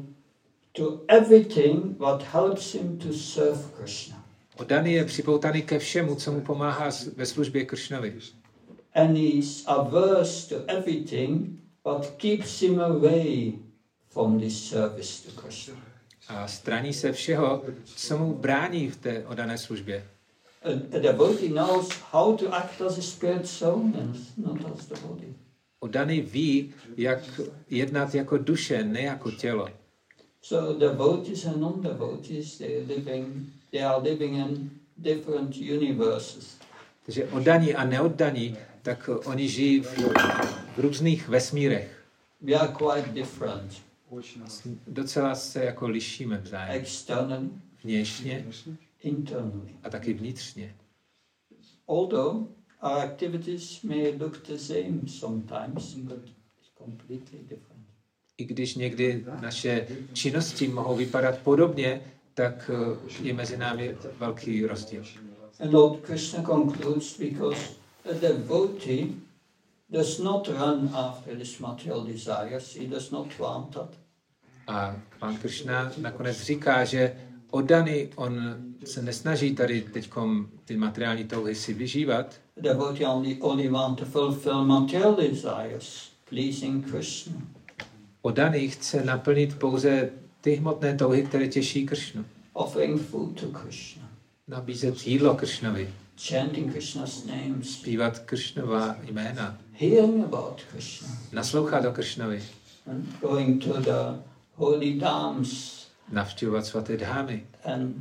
to everything what helps him to serve Krishna. Oddaný je připoutaný ke všemu, co mu pomáhá ve službě Kršnovi. And he's averse to everything what keeps him away from this service to Krishna. A straní se všeho, co mu brání v té oddané službě. A, devotee knows how to act as a spirit soul and not as the body. Oddaný ví, jak jednat jako duše, ne jako tělo. So devotees and non-devotees, they are living, they are living in different universes. Takže oddaní a neoddaní, tak oni žijí v, v různých vesmírech. We are quite different Docela se jako lišíme vzájemně. externally, Vnějšně internally. a taky vnitřně. Although our activities may look the same sometimes, but it's completely different. I když někdy naše činnosti mohou vypadat podobně, tak eh, je mezi námi velký rozdíl. And Lord Krishna concludes because a devotee does not run after his material desires, he does not want that. A pán Krishna nakonec říká, že oddaný, on se nesnaží tady teď ty materiální touhy si vyžívat, devotee only, only want to fulfill material desires, pleasing Krishna. Oddaný chce naplnit pouze ty hmotné touhy, které těší Kršnu. offering food to Krishna, Nabízet jídlo Kršnovi, chanting Krishna's names, zpívat Kršnova jména, hearing about Krishna, naslouchat o Kršnovi and going to the holy dams navštěvovat svaté dámy and,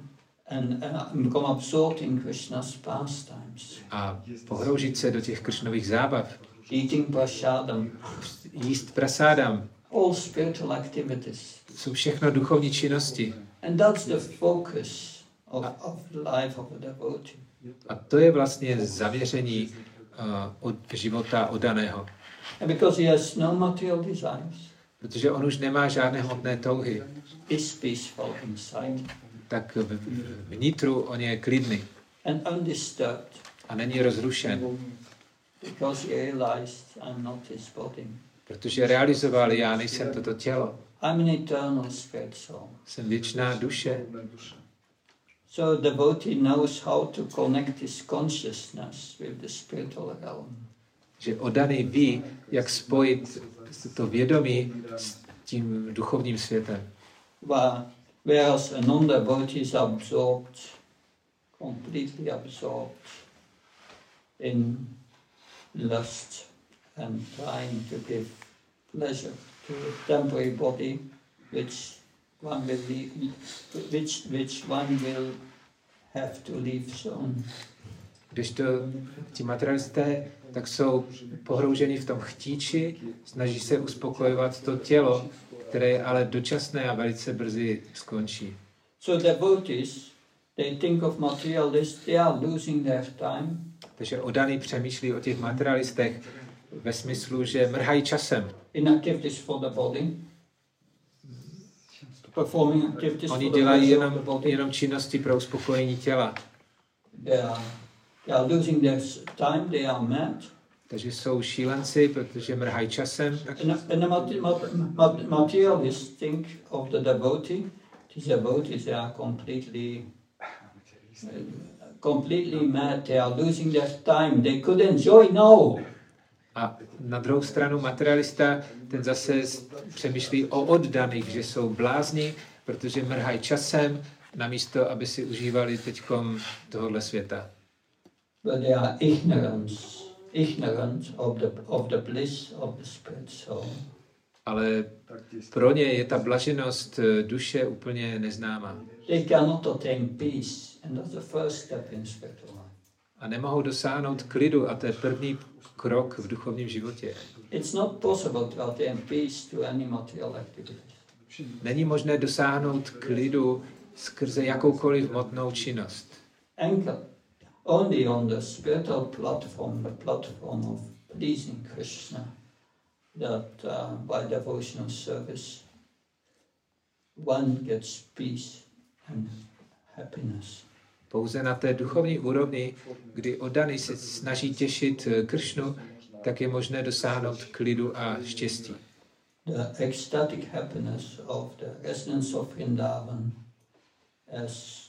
and, and become absorbed in Krishna's pastimes. a pohroužit se do těch kršnových zábav, Eating prasadam, jíst prasádám, all spiritual activities. jsou všechno duchovní činnosti. And that's the focus of, of the life of a devotee. A to je vlastně zaměření uh, od života odaného. And because he has no material desires, Protože on už nemá žádné hmotné touhy, is peaceful inside tak v- vnitru on je klidný and undisturbed a není rozrušen, because he realized I'm not his body. protože realizoval, já nejsem toto tělo, I'm an eternal spirit soul. jsem věčná duše. So the devotee knows how to connect his consciousness with the spiritual realm. Že odaný ví, jak spojit to vědomí s tím duchovním světem. Where- Whereas a non-devotee is absorbed, completely absorbed in lust and trying to give pleasure to a temporary body, which one will leave, which which one will have to leave soon. Když to ti materialisté, tak jsou pohrouženi v tom chtíči, snaží se uspokojovat to tělo, které je ale dočasné a velice brzy skončí. So devotees, they think of materialists, they are losing their time, Takže odaný přemýšlí o těch materialistech ve smyslu, že mrhají časem. in activities for the body, performing activities Oni the dělají jenom, the jenom činnosti pro uspokojení těla. They are, they are losing their time, they are mad. Takže jsou šílenci, protože mrhají časem. And, the mate- ma- ma- materialists think of the devotee. These devotees, they are completely, uh, completely mad. They are losing their time. They could enjoy now. A na druhou stranu materialista, ten zase přemýšlí o oddaných, že jsou blázni, protože mrhají časem, namísto, aby si užívali teďkom tohohle světa. But they are ignorant, ignorant of the, of the bliss of the spirit soul. Ale pro ně je ta blaženost eh, duše úplně neznámá. They cannot attain peace, and that's the first step in spiritual life. A nemohou dosáhnout klidu a to je první krok v duchovním životě. It's not possible to attain peace to any material activities. Není možné dosáhnout klidu skrze jakoukoliv hmotnou činnost. Anchor only on the spiritual platform, the platform of pleasing Krishna, that uh, by devotional service one gets peace and happiness. Pouze na té duchovní úrovni, kdy oddaný se snaží těšit eh, Kršnu, tak je možné dosáhnout klidu a štěstí. The ecstatic happiness of the residents of Vrindavan, as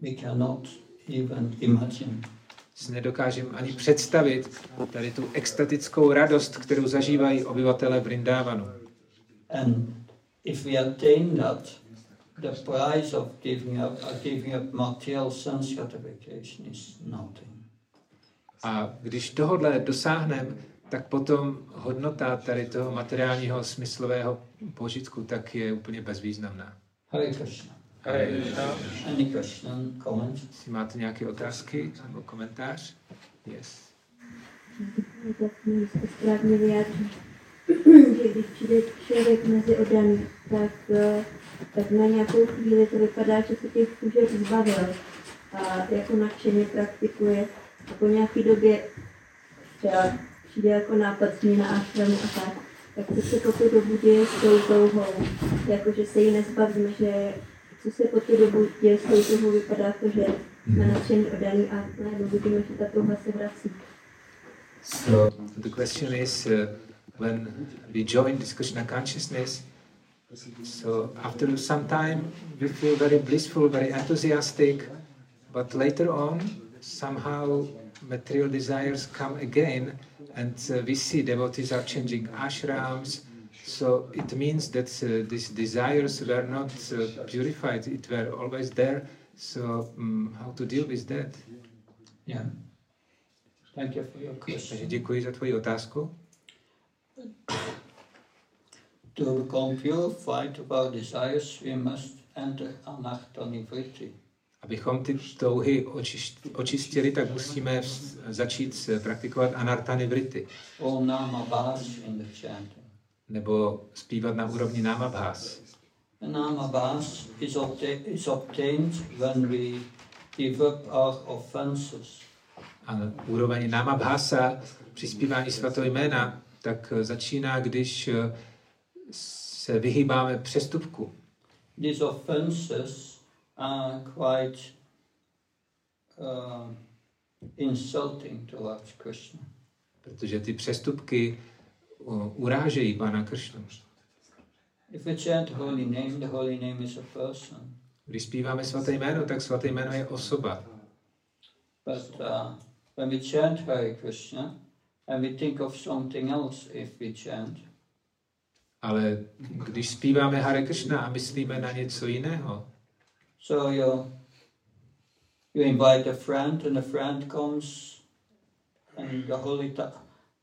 we cannot even imagine. Si nedokážeme ani představit tady tu extatickou radost, kterou zažívají obyvatele Vrindávanu. And if we attain that, the price of giving up, uh, giving up material sense gratification is nothing. A když tohle dosáhneme, tak potom hodnota tady toho materiálního smyslového požitku tak je úplně bezvýznamná. Hare Krishna. Hare comment? Jestli máte nějaké otázky nebo komentář? Yes. Správně že když přijde člověk mezi odaný, tak, tak na nějakou chvíli to vypadá, že se těch služeb zbavil a jako nadšeně praktikuje a po nějaké době třeba přijde jako nápad změna ášramu a tak, tak co se po tu dobu děje s tou touhou, jako že se jí nezbavíme, že co se po tu dobu děje s tou touhou, vypadá to, že jsme nadšený odaný a najednou vidíme, že ta touha se vrací. So the question is, uh, when we join this Krishna consciousness, so after some time we feel very blissful, very enthusiastic, but later on somehow material desires come again, and uh, we see devotees are changing ashrams. So it means that uh, these desires were not uh, purified; it were always there. So um, how to deal with that? Yeah. Thank you for your Takže question. děkuji za tvoji otázku. To become purified of our desires, we must enter anahtani vritti. Abychom ty touhy očistili, tak musíme začít praktikovat anartany vrity, Or nama bhas in the chanting. nebo zpívat na úrovni námabhás. Bhas is, obta- is obtained when we give up our offenses. A na úroveň námabhása při zpívání svatého jména, tak eh, začíná, když eh, se vyhýbáme přestupku. These offenses are quite uh, insulting towards Krishna. Protože ty přestupky uh, urážejí Pána Kršnu. If we chant holy name, the holy name is a person. Když zpíváme svaté jméno, tak svaté jméno je osoba. But uh, when we chant Hare Krishna and we think of something else if we chant, Ale když zpíváme Hare Krishna a myslíme na něco jiného, so you you invite a friend and a friend comes and the whole ti-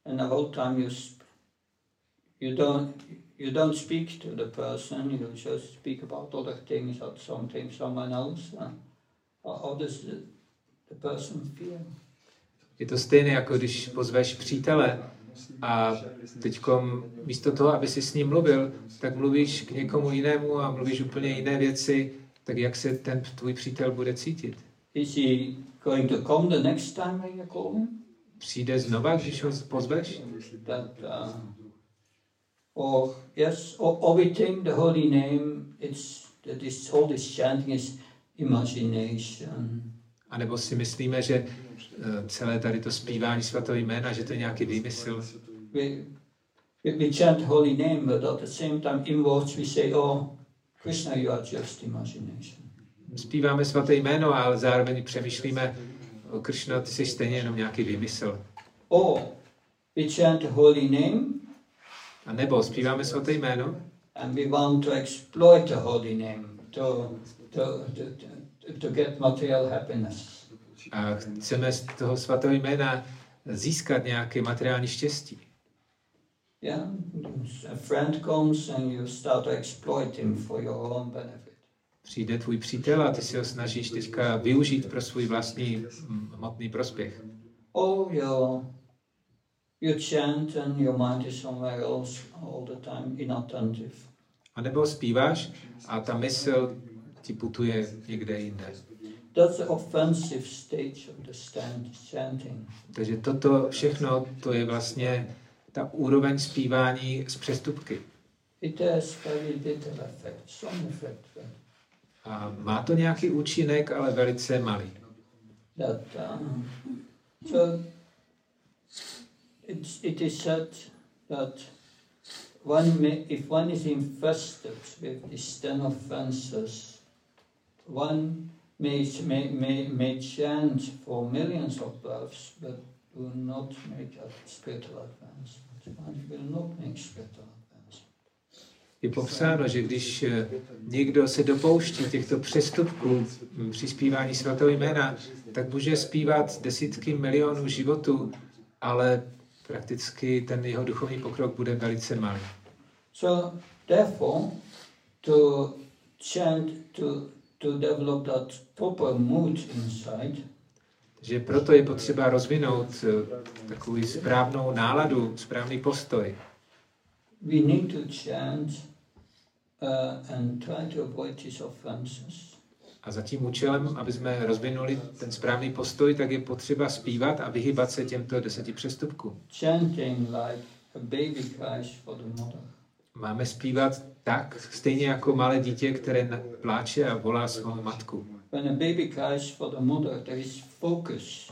and the whole time you sp- you don't you don't speak to the person you just speak about other things or something someone else uh, how does the, the person feel? Je to stejné, jako když pozveš přítele a teď místo toho, aby si s ním mluvil, tak mluvíš k někomu jinému a mluvíš úplně jiné věci, tak jak se ten tvůj přítel bude cítit? Is he going to come the next time when you call him? Přijde znova, když ho pozveš? That, uh, or yes, or, or we think the holy name. It's that this all this chanting is imagination. A nebo si myslíme, že eh, celé tady to zpívání svatého jména, že to je nějaký výmysl. We, we we chant holy name, but at the same time inwards we say, "Oh, Krishna, you are just imagination." Zpíváme svaté jméno, ale zároveň přemýšlíme, o Kršno, ty jsi stejně jenom nějaký výmysl. Or we chant holy name A nebo zpíváme svaté jméno and we want to exploit the holy name to to to, to, to get material happiness. a chceme z toho svatého jména získat nějaké materiální štěstí. Yeah, a friend comes and you start to exploit him for your own benefit. Přijde tvůj přítel a ty si ho snažíš teďka využít pro svůj vlastní hmotný prospěch. Or you you chant and your mind is somewhere else all the time, inattentive. A nebo zpíváš a ta mysl ti putuje někde jinde. That's the offensive stage of the stand, chanting. Takže toto všechno, to je vlastně ta úroveň zpívání z přestupky. It has very little effect, some effect, but A má to nějaký účinek, ale velice malý. that so it's, it is said that one may, if one is infested with these ten offenses, one may, may, may, may chant for millions of births, but will not make a spiritual. Je popsáno, že když eh, někdo se dopouští těchto přestupků hm, při zpívání svatého jména, tak může zpívat desítky milionů životů, ale prakticky ten jeho duchovní pokrok bude velice malý. So therefore, to chant, to, to develop that proper mood inside, Takže proto je potřeba rozvinout eh, takovou správnou náladu, správný postoj. we need to uh, and try to avoid these offenses. A za tím účelem, aby jsme rozvinuli ten správný postoj, tak je potřeba zpívat a vyhybat se těmto deseti přestupkům. Máme zpívat tak, stejně jako malé dítě, které pláče a volá svou matku. When a baby cries for the mother, there is focus,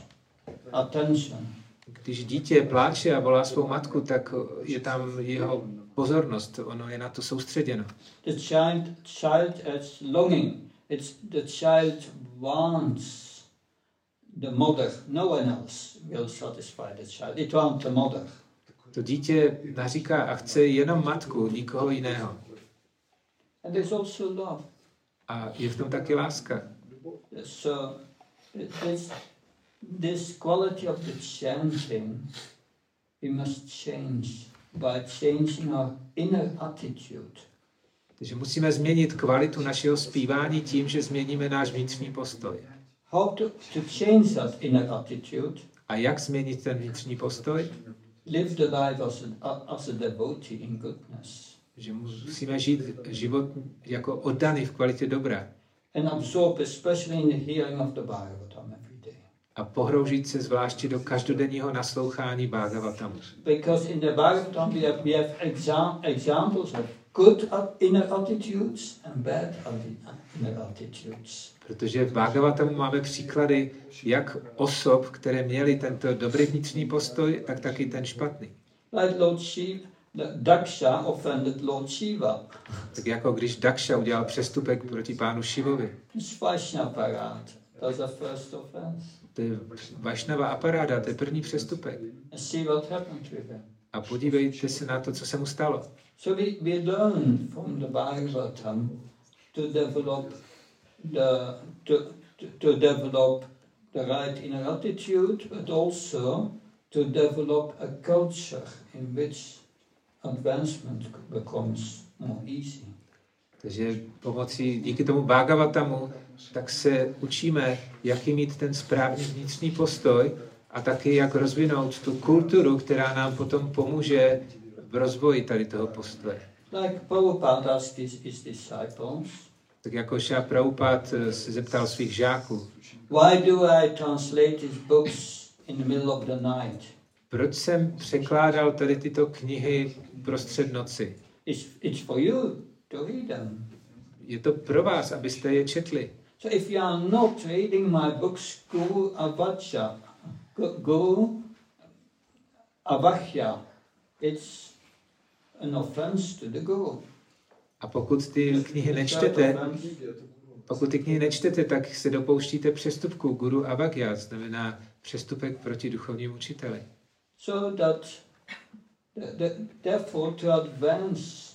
attention. Když dítě pláče a volá svou matku, tak je tam jeho pozornost, ono je na to soustředěno. The child, child is longing. It's the child wants the mother. No one else will satisfy the child. It wants the mother. To dítě naříká a chce jenom matku, nikoho jiného. And there's also love. A je v tom taky láska. So this, this quality of the chanting, we must change. by changing our inner attitude. Takže musíme změnit kvalitu našeho zpívání tím, že změníme náš vnitřní postoj. How to, to change that inner attitude? A jak změnit ten vnitřní postoj? Live the life as a, as a devotee in goodness. Že musíme žít život jako oddaný v kvalitě dobra. And absorb, especially in the hearing of the Bhagavatam every day. A pohroužit se zvláště do každodenního naslouchání Bhagavatamu. Because in the Bhagavatam we have, we have exam, examples of good inner attitudes and bad inner attitudes. Protože v Bhagavatamu máme příklady jak osob, které měly tento dobrý vnitřní postoj, tak taky ten špatný. Like Lord Shiva, Daksha offended Lord Shiva. Tak jako když Daksha udělal přestupek proti pánu Šivovi. It's Vaishnaparat. That's the first offense. To je Vašnava aparáda, to je první přestupek. And see what happened with him. A podívejte se na to, co se mu stalo. So we, we learn from the Bhagavatam to develop the to, to, to develop the right inner attitude, but also to develop a culture in which advancement becomes more easy. Takže pomocí, díky tomu Bhagavatamu, tak se učíme, jaký mít ten správný vnitřní postoj a taky jak rozvinout tu kulturu, která nám potom pomůže v rozvoji tady toho postoje. Like Prabhupada asked his, his disciples, Tak jako Šá Prabhupád eh, se zeptal svých žáků, why do I translate these books in the middle of the night? Proč jsem překládal tady tyto knihy prostřed noci? It's, it's for you to read them. Je to pro vás, abyste je četli. So if you are not reading my books, Guru Avacha, Gu- Guru Avachya, it's an offense to the Guru. A pokud ty knihy nečtete, pokud ty knihy nečtete, tak se dopouštíte přestupku guru avagya, znamená přestupek proti duchovnímu učiteli. So that, the, the, therefore, to advance,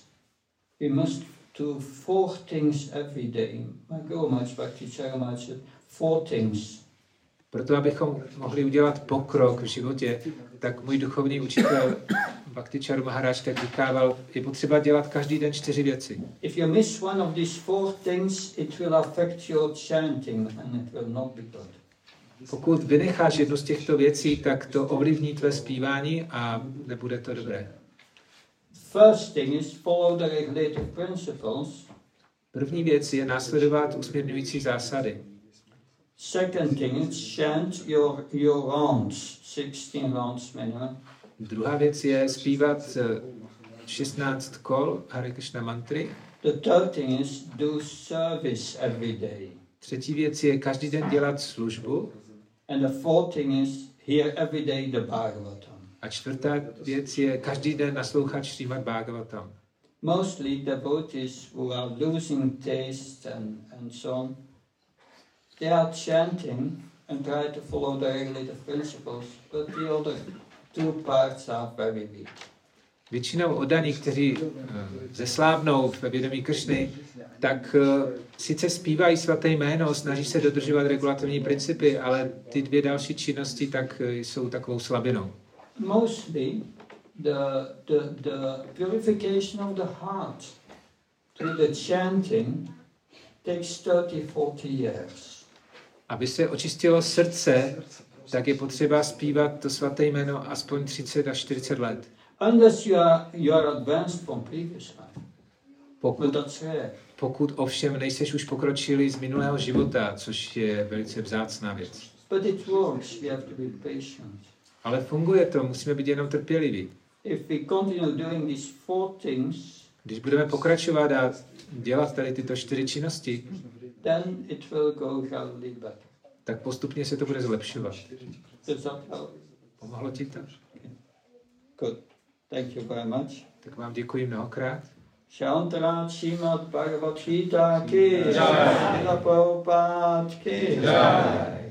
we must do four things every day. My Guru Maharaj Bhakti Charamaj said, four things. Proto, abychom mohli udělat pokrok v životě, tak můj duchovní učitel Bhakticharu Maharaj tak vykával, je potřeba dělat každý den čtyři věci. If you miss one of these four things, it will affect your chanting and it will not be good. Pokud vynecháš jednu z těchto věcí, tak to ovlivní tvé zpívání a nebude to dobré. První věc je následovat usměrňující zásady. Second thing is chant your, your rounds, 16 rounds minimum. Druhá věc je zpívat eh, 16 kol Hare Krishna mantry. The third thing is do service every day. Třetí věc je každý den dělat službu. And the fourth thing is hear every day the Bhagavatam. A čtvrtá věc je každý den naslouchat Srimad Bhagavatam. Mostly devotees who are losing taste and, and so on, they are chanting and try to follow the regulative principles, but the other two parts are very weak. Většinou oddaní, kteří eh, zeslábnou ve vědomí Kršny, tak eh, sice zpívají svaté jméno, snaží se dodržovat regulativní principy, ale ty dvě další činnosti tak eh, jsou takovou slabinou. Mostly the, the, the purification of the heart through the chanting takes 30, 40 years. Aby se očistilo srdce, tak je potřeba zpívat to svaté jméno aspoň 30 až 40 let. Unless you are, you are advanced from previous life. Pokud, pokud ovšem nejseš už pokročilý z minulého života, což je velice vzácná věc. But it works, we have to be patient. Ale funguje to, musíme být jenom trpěliví. If we continue doing these four things, Když budeme pokračovat a dělat tady tyto čtyři činnosti, then it will go gradually better. tak postupně se to bude zlepšovat. Pomohlo ti to? Good. Thank you very much. Tak vám děkuji mnohokrát. Shantara Srimad Bhagavad Gita ki Jai. Prabhupada ki Jai.